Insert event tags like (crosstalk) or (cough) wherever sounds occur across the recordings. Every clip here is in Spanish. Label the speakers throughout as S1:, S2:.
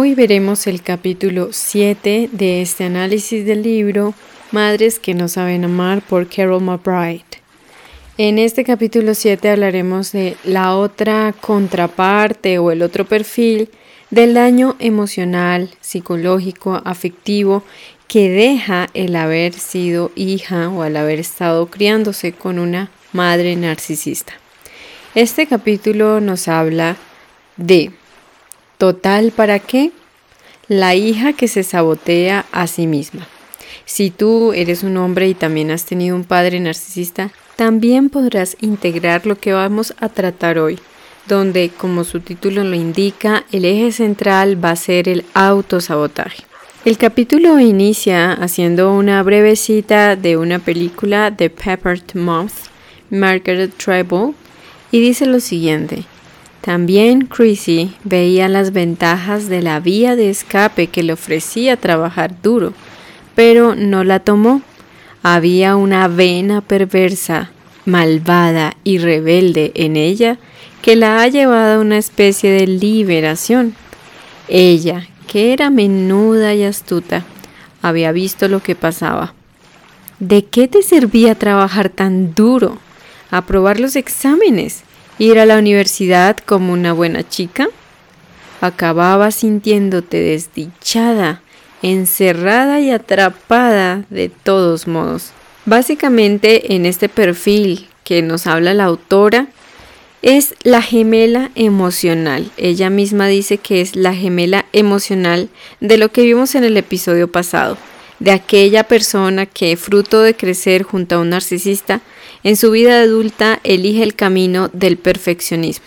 S1: Hoy veremos el capítulo 7 de este análisis del libro Madres que no saben amar por Carol McBride. En este capítulo 7 hablaremos de la otra contraparte o el otro perfil del daño emocional, psicológico, afectivo que deja el haber sido hija o al haber estado criándose con una madre narcisista. Este capítulo nos habla de Total, ¿para qué? La hija que se sabotea a sí misma. Si tú eres un hombre y también has tenido un padre narcisista, también podrás integrar lo que vamos a tratar hoy, donde, como su título lo indica, el eje central va a ser el autosabotaje. El capítulo inicia haciendo una breve cita de una película de Peppered Mouth, Margaret Treble, y dice lo siguiente. También Chrissy veía las ventajas de la vía de escape que le ofrecía trabajar duro, pero no la tomó. Había una vena perversa, malvada y rebelde en ella que la ha llevado a una especie de liberación. Ella, que era menuda y astuta, había visto lo que pasaba. ¿De qué te servía trabajar tan duro? Aprobar los exámenes, ir a la universidad como una buena chica? Acababa sintiéndote desdichada, encerrada y atrapada de todos modos. Básicamente en este perfil que nos habla la autora es la gemela emocional. Ella misma dice que es la gemela emocional de lo que vimos en el episodio pasado, de aquella persona que fruto de crecer junto a un narcisista en su vida adulta elige el camino del perfeccionismo,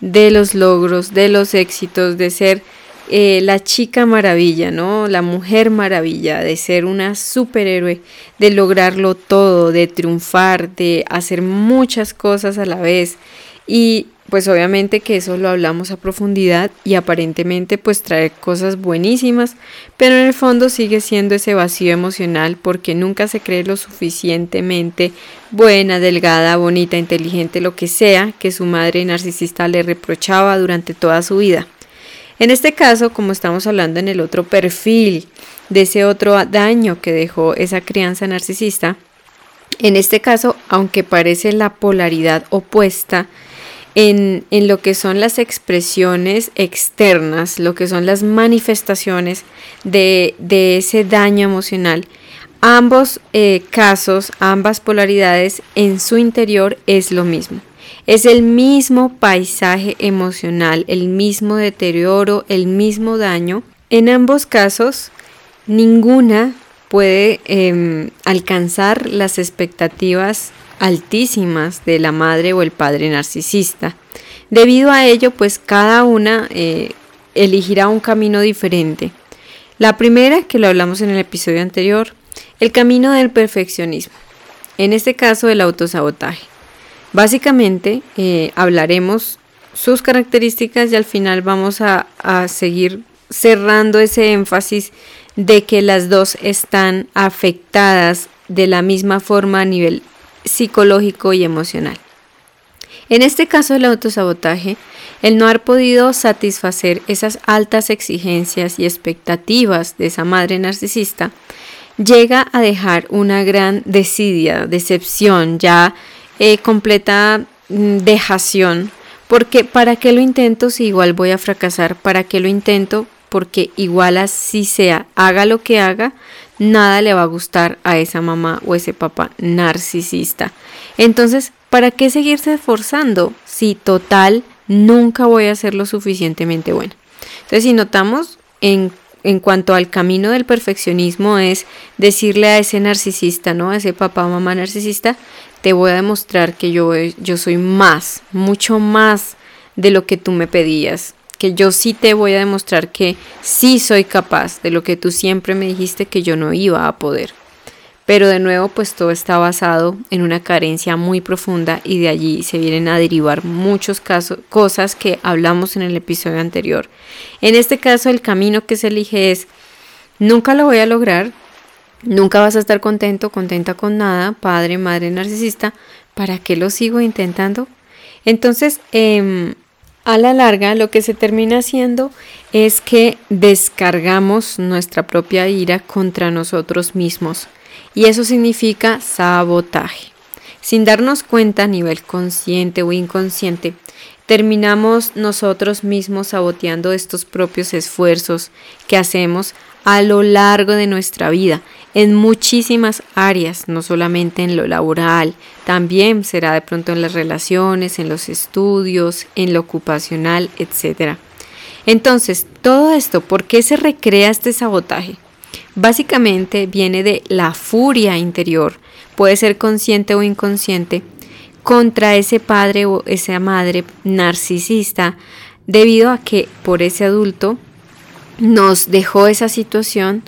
S1: de los logros, de los éxitos, de ser eh, la chica maravilla, ¿no? La mujer maravilla, de ser una superhéroe, de lograrlo todo, de triunfar, de hacer muchas cosas a la vez. Y pues obviamente que eso lo hablamos a profundidad y aparentemente pues trae cosas buenísimas, pero en el fondo sigue siendo ese vacío emocional porque nunca se cree lo suficientemente buena, delgada, bonita, inteligente, lo que sea que su madre narcisista le reprochaba durante toda su vida. En este caso, como estamos hablando en el otro perfil de ese otro daño que dejó esa crianza narcisista, en este caso, aunque parece la polaridad opuesta, en, lo que son las expresiones externas, lo que son las manifestaciones de, ese daño emocional. Ambos eh, casos, ambas polaridades en su interior es lo mismo. Es el mismo paisaje emocional, el mismo deterioro, el mismo daño. En ambos casos, ninguna puede em, alcanzar las expectativas altísimas de la madre o el padre narcisista. Debido a ello, pues cada una eh, elegirá un camino diferente. La primera, que lo hablamos en el episodio anterior, el camino del perfeccionismo. En este caso, el autosabotaje. Básicamente, eh, hablaremos sus características y al final vamos a, a seguir cerrando ese énfasis de que las dos están afectadas de la misma forma a nivel psicológico y emocional. En este caso del autosabotaje, el no haber podido satisfacer esas altas exigencias y expectativas de esa madre narcisista, llega a dejar una gran desidia, decepción, ya eh, completa mm, dejación, porque ¿para qué lo intento si igual voy a fracasar? ¿Para qué lo intento? Porque igual así sea, haga lo que haga, nada le va a gustar a esa mamá o ese papá narcisista. Entonces, ¿para qué seguirse esforzando si total nunca voy a ser lo suficientemente buena? Entonces, si notamos en, en cuanto al camino del perfeccionismo es decirle a ese narcisista, ¿no? A ese papá o mamá narcisista, te voy a demostrar que yo, yo soy más, mucho más de lo que tú me pedías que yo sí te voy a demostrar que sí soy capaz de lo que tú siempre me dijiste que yo no iba a poder. Pero de nuevo, pues todo está basado en una carencia muy profunda y de allí se vienen a derivar muchos casos, cosas que hablamos en el episodio anterior. En este caso, el camino que se elige es, nunca lo voy a lograr, nunca vas a estar contento, contenta con nada, padre, madre narcisista, ¿para qué lo sigo intentando? Entonces, eh, A la larga lo que se termina haciendo es que descargamos nuestra propia ira contra nosotros mismos y eso significa sabotaje. Sin darnos cuenta a nivel consciente o inconsciente, terminamos nosotros mismos saboteando estos propios esfuerzos que hacemos a lo largo de nuestra vida, en muchísimas áreas, no solamente en lo laboral, también será de pronto en las relaciones, en los estudios, en lo ocupacional, etc. Entonces, todo esto, ¿por qué se recrea este sabotaje? Básicamente viene de la furia interior, puede ser consciente o inconsciente, contra ese padre o esa madre narcisista, debido a que por ese adulto nos dejó esa situación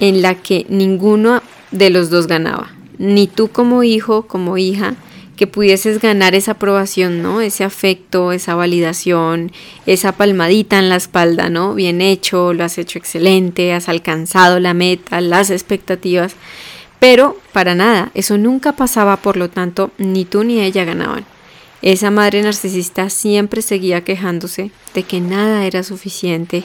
S1: en la que ninguno de los dos ganaba, ni tú como hijo, como hija, que pudieses ganar esa aprobación, ¿no? Ese afecto, esa validación, esa palmadita en la espalda, ¿no? Bien hecho, lo has hecho excelente, has alcanzado la meta, las expectativas, pero para nada, eso nunca pasaba, por lo tanto, ni tú ni ella ganaban. Esa madre narcisista siempre seguía quejándose de que nada era suficiente,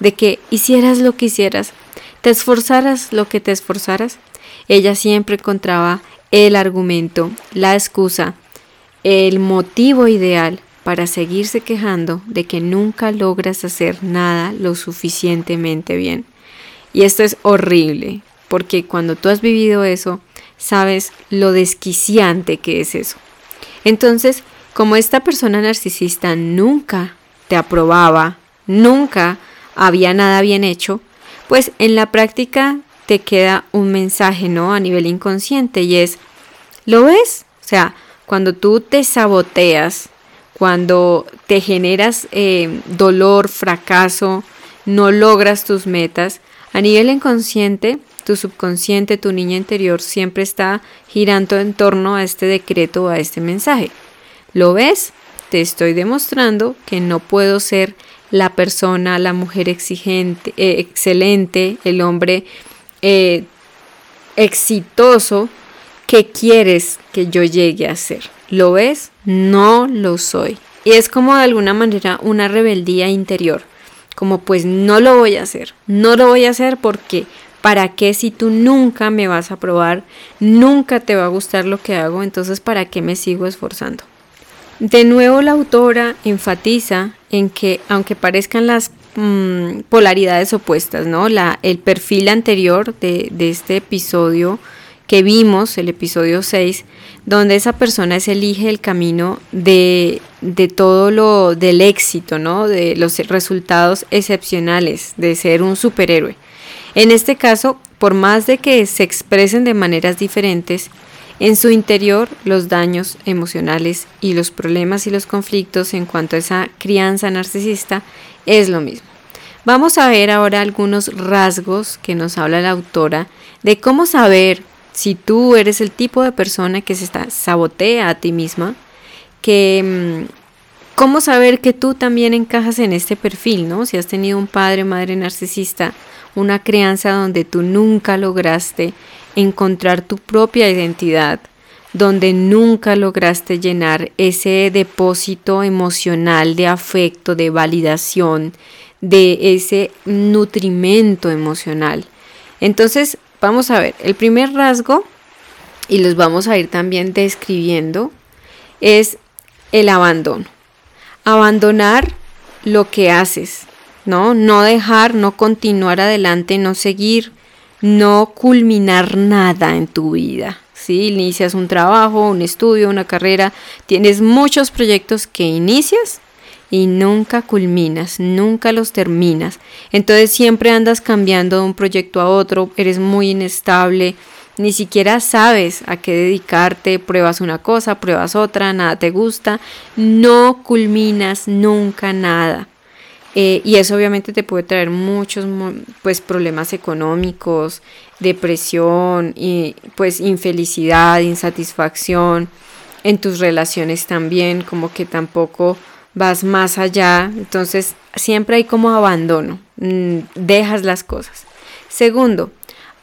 S1: de que hicieras lo que hicieras, te esforzaras lo que te esforzaras, ella siempre encontraba el argumento, la excusa, el motivo ideal para seguirse quejando de que nunca logras hacer nada lo suficientemente bien. Y esto es horrible, porque cuando tú has vivido eso, sabes lo desquiciante que es eso. Entonces, como esta persona narcisista nunca te aprobaba, nunca había nada bien hecho, pues en la práctica te queda un mensaje, ¿no? A nivel inconsciente y es, ¿lo ves? O sea, cuando tú te saboteas, cuando te generas eh, dolor, fracaso, no logras tus metas, a nivel inconsciente, tu subconsciente, tu niña interior siempre está girando en torno a este decreto a este mensaje. ¿Lo ves? Te estoy demostrando que no puedo ser la persona, la mujer exigente, eh, excelente, el hombre eh, exitoso que quieres que yo llegue a ser. ¿Lo ves? No lo soy. Y es como de alguna manera una rebeldía interior. Como pues no lo voy a hacer. No lo voy a hacer porque ¿para qué si tú nunca me vas a probar? Nunca te va a gustar lo que hago. Entonces ¿para qué me sigo esforzando? De nuevo la autora enfatiza en que aunque parezcan las mm, polaridades opuestas, ¿no? El perfil anterior de, este episodio que vimos, el episodio 6, donde esa persona se elige el camino de, de, todo lo del éxito, ¿no? De los resultados excepcionales, de ser un superhéroe. En este caso, por más de que se expresen de maneras diferentes, en su interior, los daños emocionales y los problemas y los conflictos en cuanto a esa crianza narcisista es lo mismo. Vamos a ver ahora algunos rasgos que nos habla la autora de cómo saber si tú eres el tipo de persona que se está, sabotea a ti misma, que mm, cómo saber que tú también encajas en este perfil, ¿no? Si has tenido un padre, madre narcisista, una crianza donde tú nunca lograste encontrar tu propia identidad, donde nunca lograste llenar ese depósito emocional de afecto, de validación, de ese nutrimento emocional. Entonces, vamos a ver, el primer rasgo, y los vamos a ir también describiendo, es el abandono. Abandonar lo que haces, ¿no? No dejar, no continuar adelante, no seguir no culminar nada en tu vida. Si inicias un trabajo, un estudio, una carrera, tienes muchos proyectos que inicias y nunca culminas, nunca los terminas. Entonces siempre andas cambiando de un proyecto a otro, eres muy inestable, ni siquiera sabes a qué dedicarte, pruebas una cosa, pruebas otra, nada te gusta, no culminas nunca nada. Eh, y eso obviamente te puede traer muchos pues, problemas económicos, depresión, y, pues infelicidad, insatisfacción en tus relaciones también, como que tampoco vas más allá. Entonces siempre hay como abandono, mm, dejas las cosas. Segundo,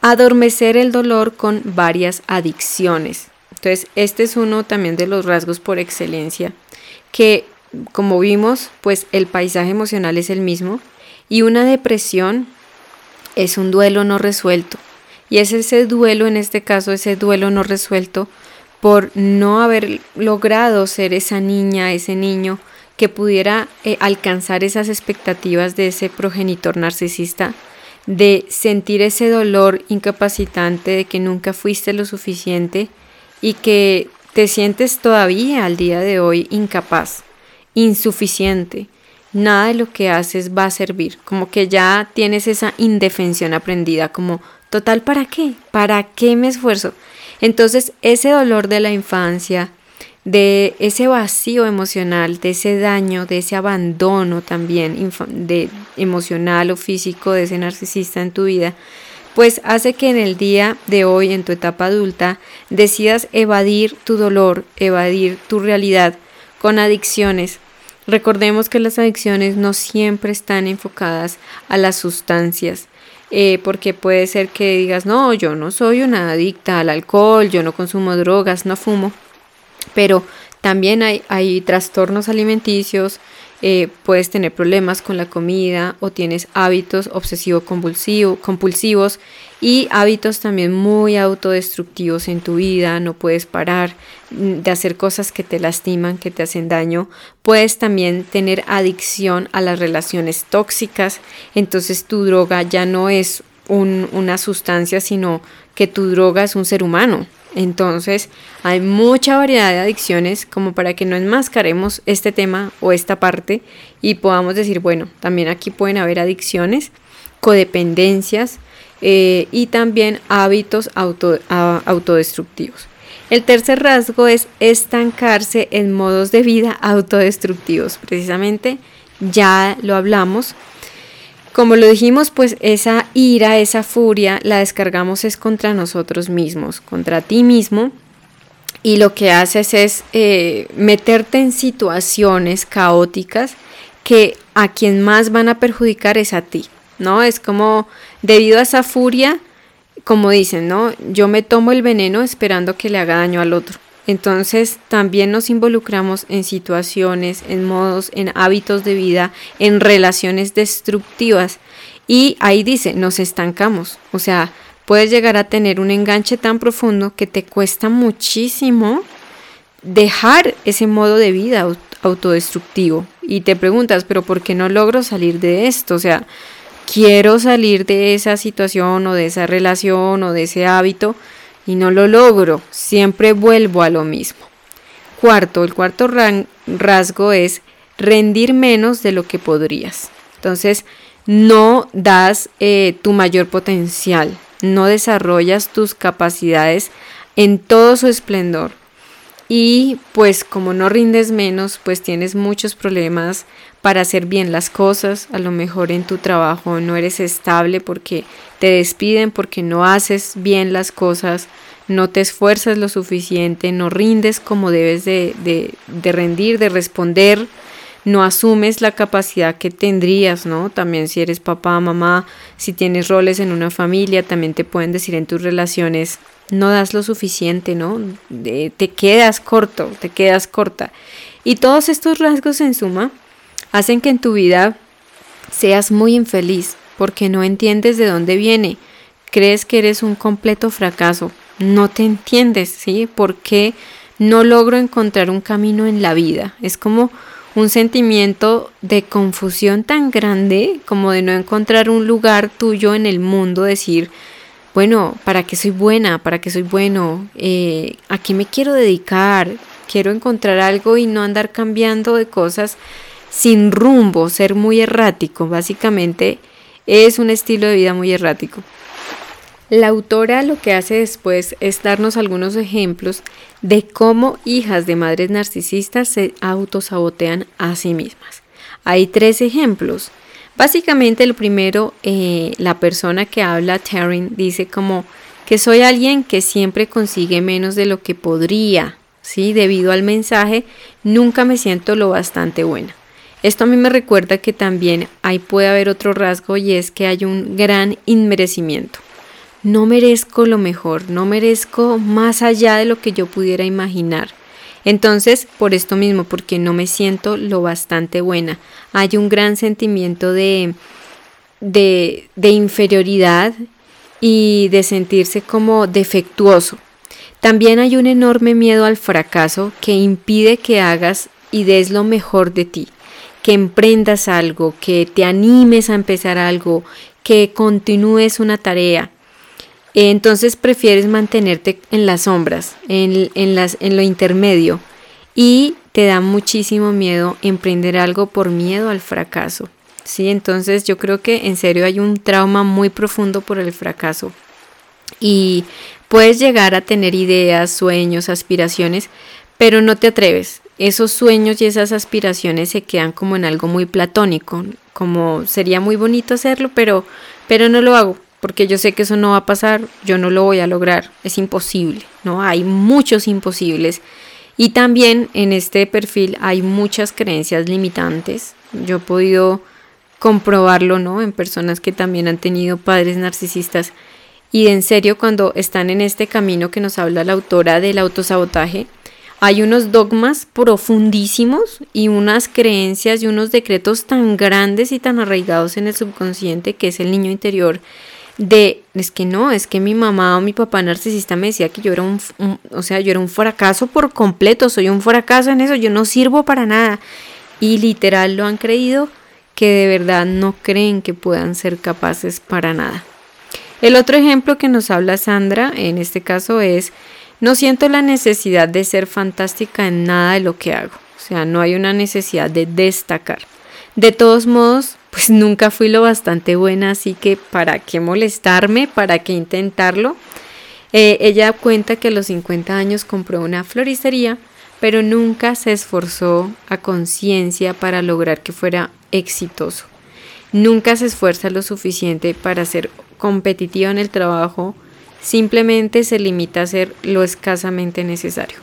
S1: adormecer el dolor con varias adicciones. Entonces este es uno también de los rasgos por excelencia que como vimos, pues el paisaje emocional es el mismo y una depresión es un duelo no resuelto. Y es ese duelo, en este caso, ese duelo no resuelto por no haber logrado ser esa niña, ese niño que pudiera eh, alcanzar esas expectativas de ese progenitor narcisista, de sentir ese dolor incapacitante de que nunca fuiste lo suficiente y que te sientes todavía al día de hoy incapaz, insuficiente. Nada de lo que haces va a servir, como que ya tienes esa indefensión aprendida, como total, ¿para qué? ¿Para qué me esfuerzo? Entonces, ese dolor de la infancia, de ese vacío emocional, de ese daño, de ese abandono también de emocional o físico de ese narcisista en tu vida, pues hace que en el día de hoy, en tu etapa adulta, decidas evadir tu dolor, evadir tu realidad con adicciones. Recordemos que las adicciones no siempre están enfocadas a las sustancias, eh, porque puede ser que digas, no, yo no soy una adicta al alcohol, yo no consumo drogas, no fumo, pero también hay, hay trastornos alimenticios, eh, puedes tener problemas con la comida o tienes hábitos obsesivo-compulsivos y hábitos también muy autodestructivos en tu vida, no puedes parar de hacer cosas que te lastiman, que te hacen daño. Puedes también tener adicción a las relaciones tóxicas, entonces tu droga ya no es una sustancia, sino que tu droga es un ser humano. Entonces, hay mucha variedad de adicciones como para que no enmascaremos este tema o esta parte y podamos decir, bueno, también aquí pueden haber adicciones, codependencias eh, y también hábitos autodestructivos. El tercer rasgo es estancarse en modos de vida autodestructivos. Precisamente ya lo hablamos como lo dijimos, pues esa ira, esa furia, la descargamos es contra nosotros mismos, contra ti mismo. Y lo que haces es eh, meterte en situaciones caóticas que a quien más van a perjudicar es a ti, ¿no? Es como debido a esa furia, como dicen, ¿no? Yo me tomo el veneno esperando que le haga daño al otro. Entonces también nos involucramos en situaciones, en modos, en hábitos de vida, en relaciones destructivas. Y ahí dice, nos estancamos. O sea, puedes llegar a tener un enganche tan profundo que te cuesta muchísimo dejar ese modo de vida autodestructivo. Y te preguntas, pero ¿por qué no logro salir de esto? O sea, quiero salir de esa situación o de esa relación o de ese hábito y no lo logro, siempre vuelvo a lo mismo. Cuarto, el cuarto rasgo es rendir menos de lo que podrías. Entonces, no das eh, tu mayor potencial, no desarrollas tus capacidades en todo su esplendor. Y pues como no rindes menos, pues tienes muchos problemas para hacer bien las cosas. A lo mejor en tu trabajo no eres estable porque te despiden porque no haces bien las cosas, no te esfuerzas lo suficiente, no rindes como debes de, de, rendir, de responder, no asumes la capacidad que tendrías, ¿no? También si eres papá, mamá, si tienes roles en una familia, también te pueden decir en tus relaciones, no das lo suficiente, ¿no? te quedas corto, te quedas corta. Y todos estos rasgos en suma hacen que en tu vida seas muy infeliz, porque no entiendes de dónde viene. Crees que eres un completo fracaso. No te entiendes, ¿sí? ¿Por qué no logro encontrar un camino en la vida? Es como un sentimiento de confusión tan grande como de no encontrar un lugar tuyo en el mundo, decir, bueno, ¿para qué soy buena? ¿Para qué soy bueno? Eh, ¿A qué me quiero dedicar? Quiero encontrar algo y no andar cambiando de cosas sin rumbo, ser muy errático. Básicamente es un estilo de vida muy errático. La autora lo que hace después es darnos algunos ejemplos de cómo hijas de madres narcisistas se autosabotean a sí mismas. Hay tres ejemplos. Básicamente el primero, eh, la persona que habla, Taryn, dice como que soy alguien que siempre consigue menos de lo que podría, ¿sí? Debido al mensaje, nunca me siento lo bastante buena. Esto a mí me recuerda que también ahí puede haber otro rasgo y es que hay un gran inmerecimiento. No merezco lo mejor, no merezco más allá de lo que yo pudiera imaginar. Entonces, por esto mismo, porque no me siento lo bastante buena, hay un gran sentimiento de, de, de inferioridad y de sentirse como defectuoso. También hay un enorme miedo al fracaso que impide que hagas y des lo mejor de ti, que emprendas algo, que te animes a empezar algo, que continúes una tarea. Entonces prefieres mantenerte en las sombras, en, las, en lo intermedio, y te da muchísimo miedo emprender algo por miedo al fracaso. ¿sí? Entonces yo creo que en serio hay un trauma muy profundo por el fracaso. Y puedes llegar a tener ideas, sueños, aspiraciones, pero no te atreves. Esos sueños y esas aspiraciones se quedan como en algo muy platónico, como sería muy bonito hacerlo, pero, pero no lo hago porque yo sé que eso no va a pasar, yo no lo voy a lograr, es imposible, ¿no? Hay muchos imposibles. Y también en este perfil hay muchas creencias limitantes. Yo he podido comprobarlo, ¿no? En personas que también han tenido padres narcisistas. Y en serio, cuando están en este camino que nos habla la autora del autosabotaje, hay unos dogmas profundísimos y unas creencias y unos decretos tan grandes y tan arraigados en el subconsciente que es el niño interior de, es que no, es que mi mamá o mi papá narcisista me decía que yo era un, o sea, yo era un fracaso por completo, soy un fracaso en eso, yo no sirvo para nada. Y literal lo han creído que de verdad no creen que puedan ser capaces para nada. El otro ejemplo que nos habla Sandra en este caso es, no siento la necesidad de ser fantástica en nada de lo que hago, o sea, no hay una necesidad de destacar. De todos modos, pues nunca fui lo bastante buena, así que para qué molestarme, para qué intentarlo. Eh, ella cuenta que a los 50 años compró una floristería, pero nunca se esforzó a conciencia para lograr que fuera exitoso. Nunca se esfuerza lo suficiente para ser competitiva en el trabajo, simplemente se limita a hacer lo escasamente necesario.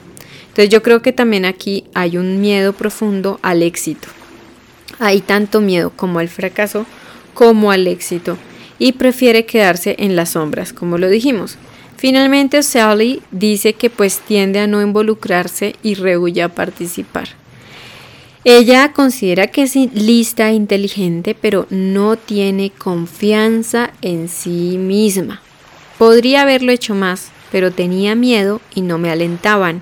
S1: Entonces yo creo que también aquí hay un miedo profundo al éxito. Hay tanto miedo como al fracaso como al éxito y prefiere quedarse en las sombras, como lo dijimos. Finalmente Sally dice que pues tiende a no involucrarse y rehuye a participar. Ella considera que es lista e inteligente, pero no tiene confianza en sí misma. Podría haberlo hecho más, pero tenía miedo y no me alentaban.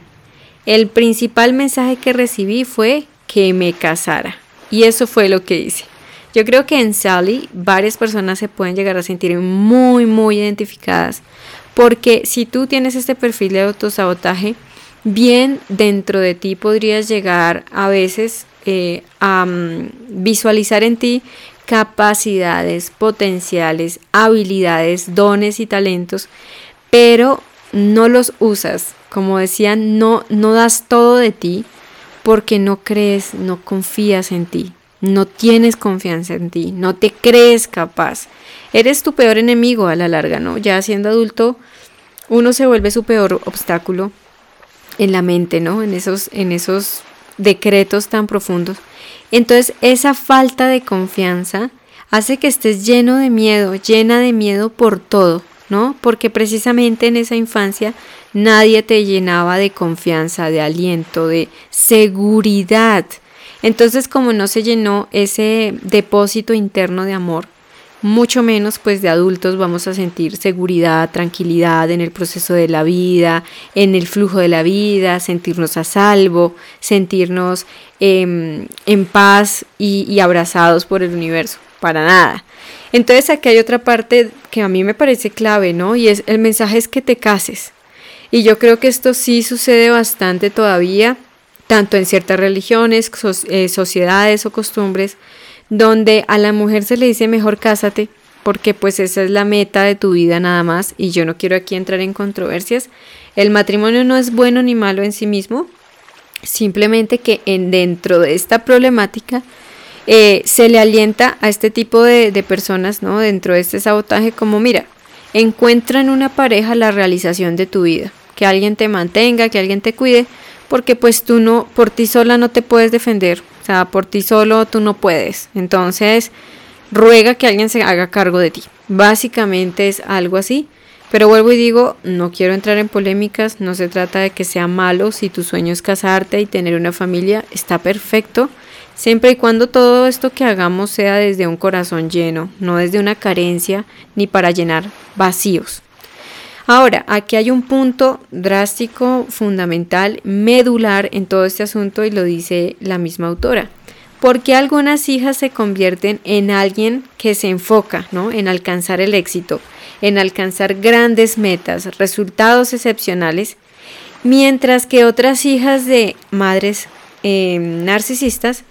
S1: El principal mensaje que recibí fue que me casara. Y eso fue lo que hice. Yo creo que en Sally varias personas se pueden llegar a sentir muy, muy identificadas. Porque si tú tienes este perfil de autosabotaje, bien dentro de ti podrías llegar a veces eh, a mm, visualizar en ti capacidades, potenciales, habilidades, dones y talentos, pero no los usas. Como decían, no, no das todo de ti porque no crees, no confías en ti, no tienes confianza en ti, no te crees capaz. Eres tu peor enemigo a la larga, ¿no? Ya siendo adulto, uno se vuelve su peor obstáculo en la mente, ¿no? En esos, en esos decretos tan profundos. Entonces, esa falta de confianza hace que estés lleno de miedo, llena de miedo por todo, ¿no? Porque precisamente en esa infancia Nadie te llenaba de confianza, de aliento, de seguridad. Entonces, como no se llenó ese depósito interno de amor, mucho menos pues de adultos vamos a sentir seguridad, tranquilidad en el proceso de la vida, en el flujo de la vida, sentirnos a salvo, sentirnos em, en paz y, y abrazados por el universo, para nada. Entonces aquí hay otra parte que a mí me parece clave, ¿no? Y es el mensaje es que te cases. Y yo creo que esto sí sucede bastante todavía, tanto en ciertas religiones, eh, sociedades o costumbres, donde a la mujer se le dice mejor cásate, porque pues esa es la meta de tu vida nada más, y yo no quiero aquí entrar en controversias. El matrimonio no es bueno ni malo en sí mismo, simplemente que en, dentro de esta problemática eh, se le alienta a este tipo de, personas, ¿no? Dentro de este sabotaje, como mira, Encuentra en una pareja la realización de tu vida, que alguien te mantenga, que alguien te cuide, porque pues tú no, por ti sola no te puedes defender, o sea, por ti solo tú no puedes. Entonces, ruega que alguien se haga cargo de ti. Básicamente es algo así. Pero vuelvo y digo, no quiero entrar en polémicas, no se trata de que sea malo si tu sueño es casarte y tener una familia, está perfecto, siempre y cuando todo esto que hagamos sea desde un corazón lleno, no desde una carencia ni para llenar vacíos. Ahora, aquí hay un punto drástico, fundamental, medular en todo este asunto y lo dice la misma autora. Porque algunas hijas se convierten en alguien que se enfoca ¿no? en alcanzar el éxito, en alcanzar grandes metas, resultados excepcionales, mientras que otras hijas de madres em, narcisistas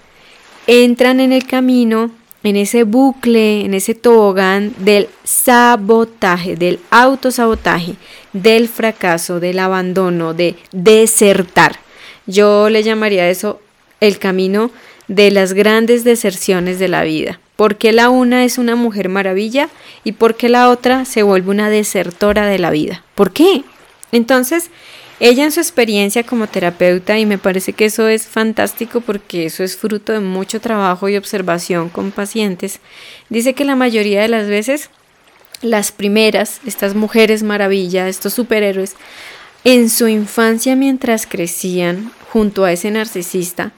S1: entran en el camino, en ese bucle, en ese tobogán del sabotaje, del autosabotaje, del fracaso, del abandono, de desertar. Yo le llamaría eso el camino de las grandes deserciones de la vida. Porque la una es una mujer maravilla y porque la otra se vuelve una desertora de la vida. ¿Por qué? Entonces, ella en su experiencia como terapeuta, y me parece que eso es fantástico porque eso es fruto de mucho trabajo y observación con pacientes, dice que la mayoría de las veces las primeras, estas mujeres maravilla, estos superhéroes, en su infancia mientras crecían junto a ese narcisista,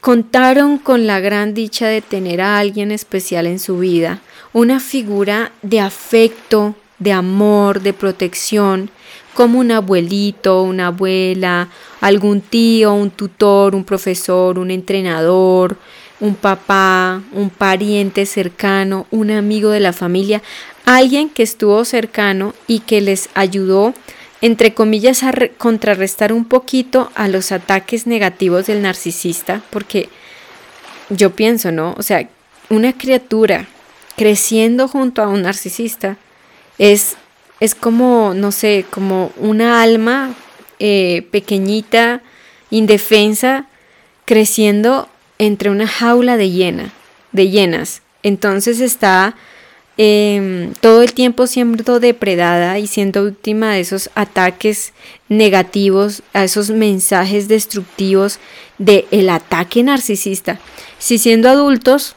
S1: contaron con la gran dicha de tener a alguien especial en su vida, una figura de afecto, de amor, de protección, como un abuelito, una abuela, algún tío, un tutor, un profesor, un entrenador, un papá, un pariente cercano, un amigo de la familia, alguien que estuvo cercano y que les ayudó entre comillas, a contrarrestar un poquito a los ataques negativos del narcisista, porque yo pienso, ¿no? O sea, una criatura creciendo junto a un narcisista es, es como, no sé, como una alma eh, pequeñita, indefensa, creciendo entre una jaula de llena, de llenas. Entonces está Em, todo el tiempo siendo depredada y siendo víctima de esos ataques negativos, a esos mensajes destructivos del el ataque narcisista. Si siendo adultos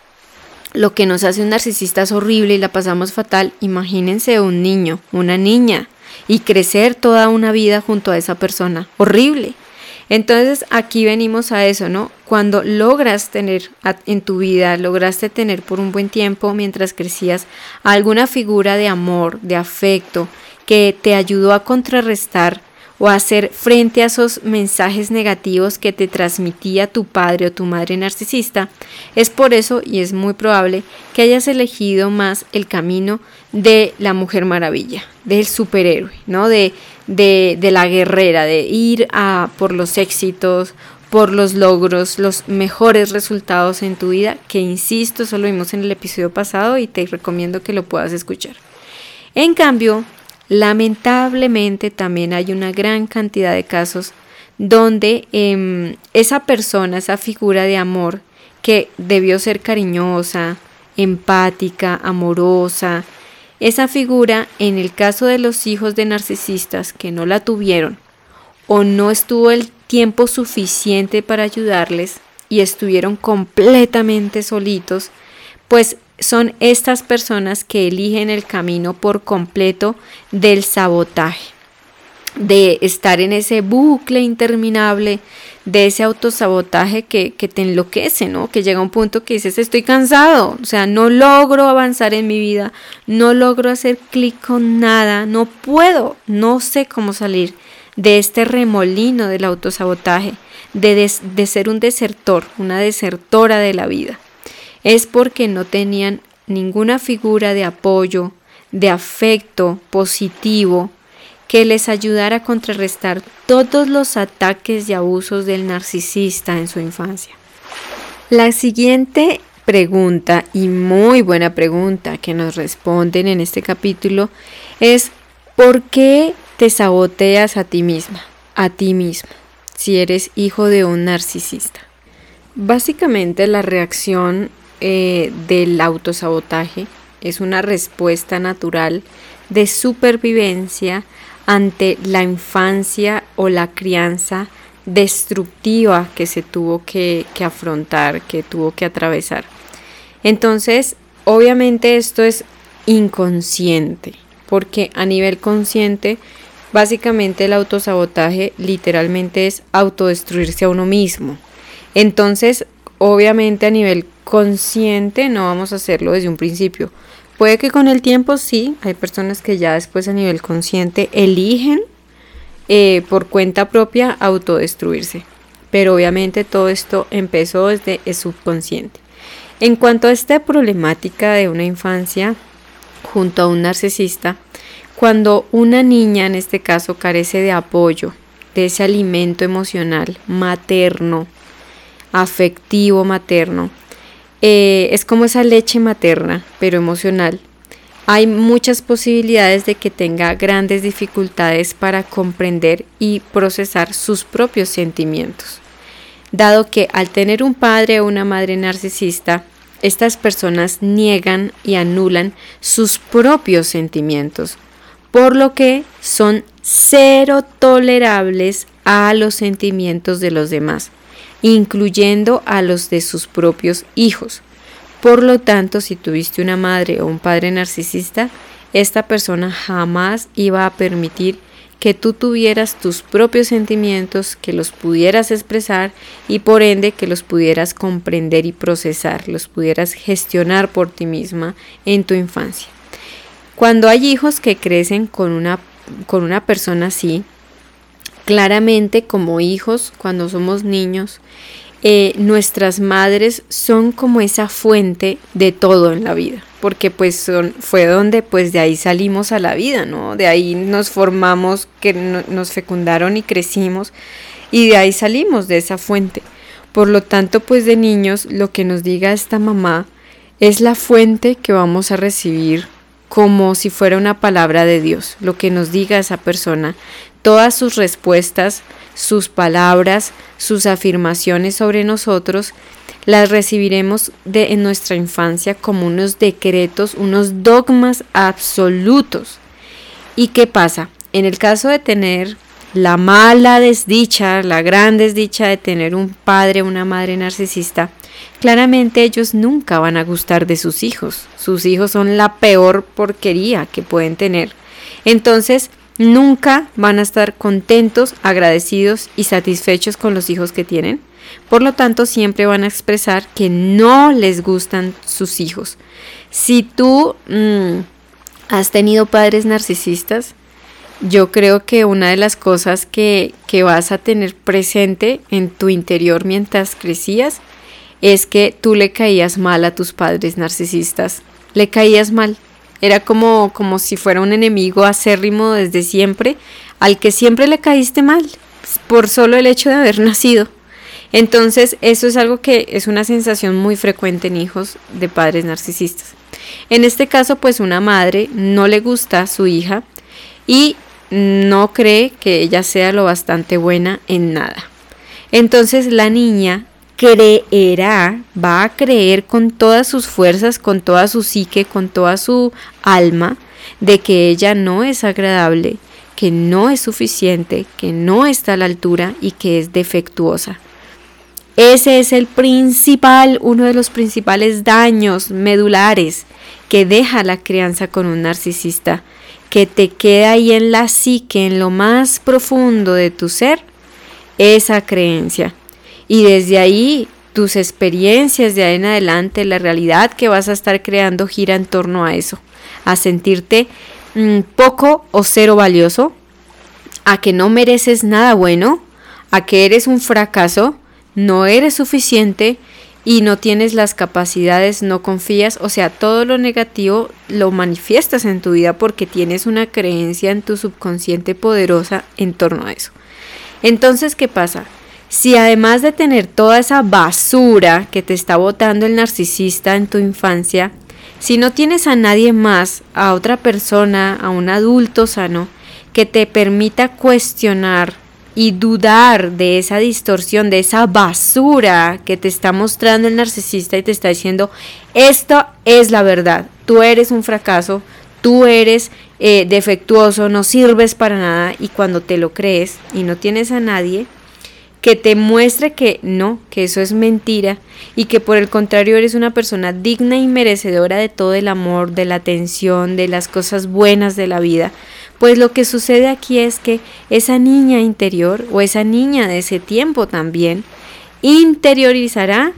S1: lo que nos hace un narcisista es horrible y la pasamos fatal, imagínense un niño, una niña, y crecer toda una vida junto a esa persona. Horrible. Entonces aquí venimos a eso, ¿no? Cuando logras tener en tu vida, lograste tener por un buen tiempo mientras crecías alguna figura de amor, de afecto, que te ayudó a contrarrestar o hacer frente a esos mensajes negativos que te transmitía tu padre o tu madre narcisista, es por eso y es muy probable que hayas elegido más el camino de la mujer maravilla, del superhéroe, ¿no? De de, la guerrera, de ir a por los éxitos, por los logros, los mejores resultados en tu vida, que insisto, eso lo vimos en el episodio pasado y te recomiendo que lo puedas escuchar. En cambio, lamentablemente también hay una gran cantidad de casos donde em, esa persona, esa figura de amor, que debió ser cariñosa, empática, amorosa, esa figura, en el caso de los hijos de narcisistas que no la tuvieron o no estuvo el tiempo suficiente para ayudarles y estuvieron completamente solitos, pues son estas personas que eligen el camino por completo del sabotaje, de estar en ese bucle interminable de ese autosabotaje que, que te enloquece, ¿no? Que llega un punto que dices, estoy cansado, o sea, no logro avanzar en mi vida, no logro hacer clic con nada, no puedo, no sé cómo salir de este remolino del autosabotaje, de, de ser un desertor, una desertora de la vida. Es porque no tenían ninguna figura de apoyo, de afecto positivo, que les ayudara a contrarrestar todos los ataques y abusos del narcisista en su infancia. La siguiente pregunta, y muy buena pregunta que nos responden en este capítulo, es ¿por qué te saboteas a ti misma, a ti mismo, si eres hijo de un narcisista? Básicamente la reacción eh, del autosabotaje es una respuesta natural de supervivencia ante la infancia o la crianza destructiva que se tuvo que, afrontar, que tuvo que atravesar. Entonces, obviamente esto es inconsciente, porque a nivel consciente, básicamente el autosabotaje literalmente es autodestruirse a uno mismo. Entonces, obviamente a nivel consciente no vamos a hacerlo desde un principio. Puede que con el tiempo sí, hay personas que ya después a nivel consciente eligen eh, por cuenta propia autodestruirse. Pero obviamente todo esto empezó desde el subconsciente. En cuanto a esta problemática de una infancia junto a un narcisista, cuando una niña en este caso carece de apoyo, de ese alimento emocional materno, afectivo materno, eh, es como esa leche materna, pero emocional. Hay muchas posibilidades de que tenga grandes dificultades para comprender y procesar sus propios sentimientos, dado que al tener un padre o una madre narcisista, estas personas niegan y anulan sus propios sentimientos, por lo que son cero tolerables a los sentimientos de los demás, incluyendo a los de sus propios hijos. Por lo tanto, si tuviste una madre o un padre narcisista, esta persona jamás iba a permitir que tú tuvieras tus propios sentimientos, que los pudieras expresar y por ende que los pudieras comprender y procesar, los pudieras gestionar por ti misma en tu infancia. Cuando hay hijos que crecen con una, con una persona así, claramente como hijos, cuando somos niños, eh, nuestras madres son como esa fuente de todo en la vida, porque pues son, fue donde pues de ahí salimos a la vida, ¿no? De ahí nos formamos, que nos fecundaron y crecimos y de ahí salimos de esa fuente. Por lo tanto, pues de niños lo que nos diga esta mamá es la fuente que vamos a recibir como si fuera una palabra de Dios, lo que nos diga esa persona, todas sus respuestas sus palabras, sus afirmaciones sobre nosotros, las recibiremos de, en nuestra infancia como unos decretos, unos dogmas absolutos. ¿Y qué pasa? En el caso de tener la mala desdicha, la gran desdicha de tener un padre o una madre narcisista, claramente ellos nunca van a gustar de sus hijos. Sus hijos son la peor porquería que pueden tener. Entonces, nunca van a estar contentos, agradecidos y satisfechos con los hijos que tienen. Por lo tanto, siempre van a expresar que no les gustan sus hijos. Si tú mm, has tenido padres narcisistas, yo creo que una de las cosas que, que vas a tener presente en tu interior mientras crecías es que tú le caías mal a tus padres narcisistas. Le caías mal. Era como, como si fuera un enemigo acérrimo desde siempre, al que siempre le caíste mal, por solo el hecho de haber (laughs) nacido. Entonces, eso es algo que es una sensación muy frecuente en hijos de padres narcisistas. En este caso, pues una madre no le gusta a su hija y no cree que ella sea lo bastante buena en nada. Entonces la niña creerá, va a creer con todas sus fuerzas, con toda su psique, con toda su alma, de que ella no es agradable, que no es suficiente, que no está a la altura y que es defectuosa. Ese es el principal, uno de los principales daños medulares que deja la crianza con un narcisista, que te queda ahí en la psique, en lo más profundo de tu ser, esa creencia. Y desde ahí tus experiencias de ahí en adelante, la realidad que vas a estar creando gira en torno a eso, a sentirte mm, poco o cero valioso, a que no mereces nada bueno, a que eres un fracaso, no eres suficiente y no tienes las capacidades, no confías, o sea, todo lo negativo lo manifiestas en tu vida porque tienes una creencia en tu subconsciente poderosa en torno a eso. Entonces, ¿qué pasa? Si además de tener toda esa basura que te está botando el narcisista en tu infancia, si no tienes a nadie más, a otra persona, a un adulto sano, que te permita cuestionar y dudar de esa distorsión, de esa basura que te está mostrando el narcisista y te está diciendo, esto es la verdad, tú eres un fracaso, tú eres eh, defectuoso, no sirves para nada y cuando te lo crees y no tienes a nadie, que te muestre que no, que eso es mentira y que por el contrario eres una persona digna y merecedora de todo el amor, de la atención, de las cosas buenas de la vida. Pues lo que sucede aquí es que esa niña interior o esa niña de ese tiempo también interiorizará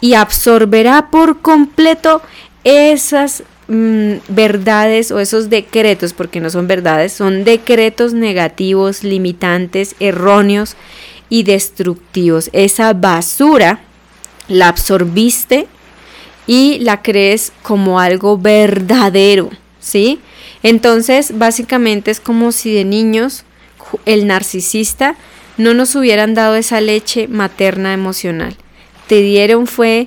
S1: y absorberá por completo esas mm, verdades o esos decretos, porque no son verdades, son decretos negativos, limitantes, erróneos y destructivos. Esa basura la absorbiste y la crees como algo verdadero, ¿sí? Entonces, básicamente es como si de niños el narcisista no nos hubieran dado esa leche materna emocional. Te dieron fue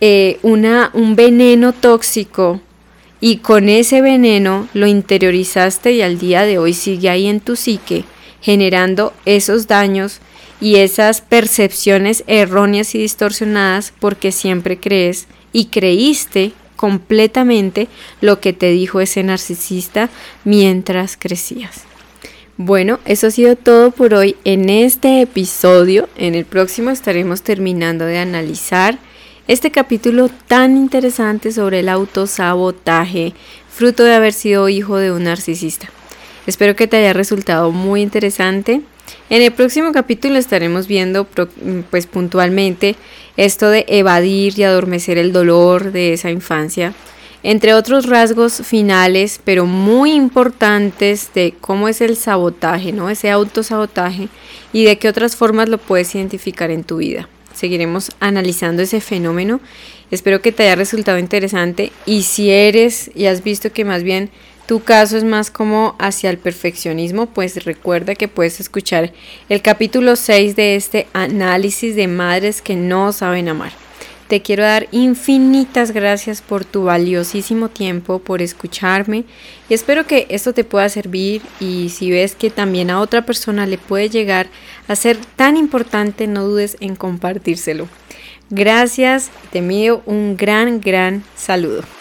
S1: eh, una, un veneno tóxico y con ese veneno lo interiorizaste y al día de hoy sigue ahí en tu psique generando esos daños y esas percepciones erróneas y distorsionadas porque siempre crees y creíste completamente lo que te dijo ese narcisista mientras crecías. Bueno, eso ha sido todo por hoy en este episodio. En el próximo estaremos terminando de analizar este capítulo tan interesante sobre el autosabotaje, fruto de haber sido hijo de un narcisista. Espero que te haya resultado muy interesante. En el próximo capítulo estaremos viendo pues puntualmente esto de evadir y adormecer el dolor de esa infancia, entre otros rasgos finales, pero muy importantes de cómo es el sabotaje, ¿no? Ese autosabotaje y de qué otras formas lo puedes identificar en tu vida. Seguiremos analizando ese fenómeno. Espero que te haya resultado interesante y si eres y has visto que más bien tu caso es más como hacia el perfeccionismo, pues recuerda que puedes escuchar el capítulo 6 de este análisis de madres que no saben amar. Te quiero dar infinitas gracias por tu valiosísimo tiempo, por escucharme y espero que esto te pueda servir y si ves que también a otra persona le puede llegar a ser tan importante, no dudes en compartírselo. Gracias, te envío un gran, gran saludo.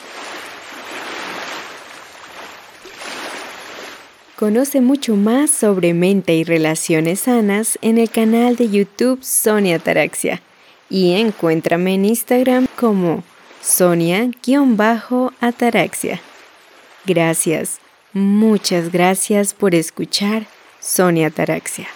S1: Conoce mucho más sobre mente y relaciones sanas en el canal de YouTube Sonia Taraxia y encuéntrame en Instagram como Sonia-Ataraxia. Gracias, muchas gracias por escuchar Sonia Taraxia.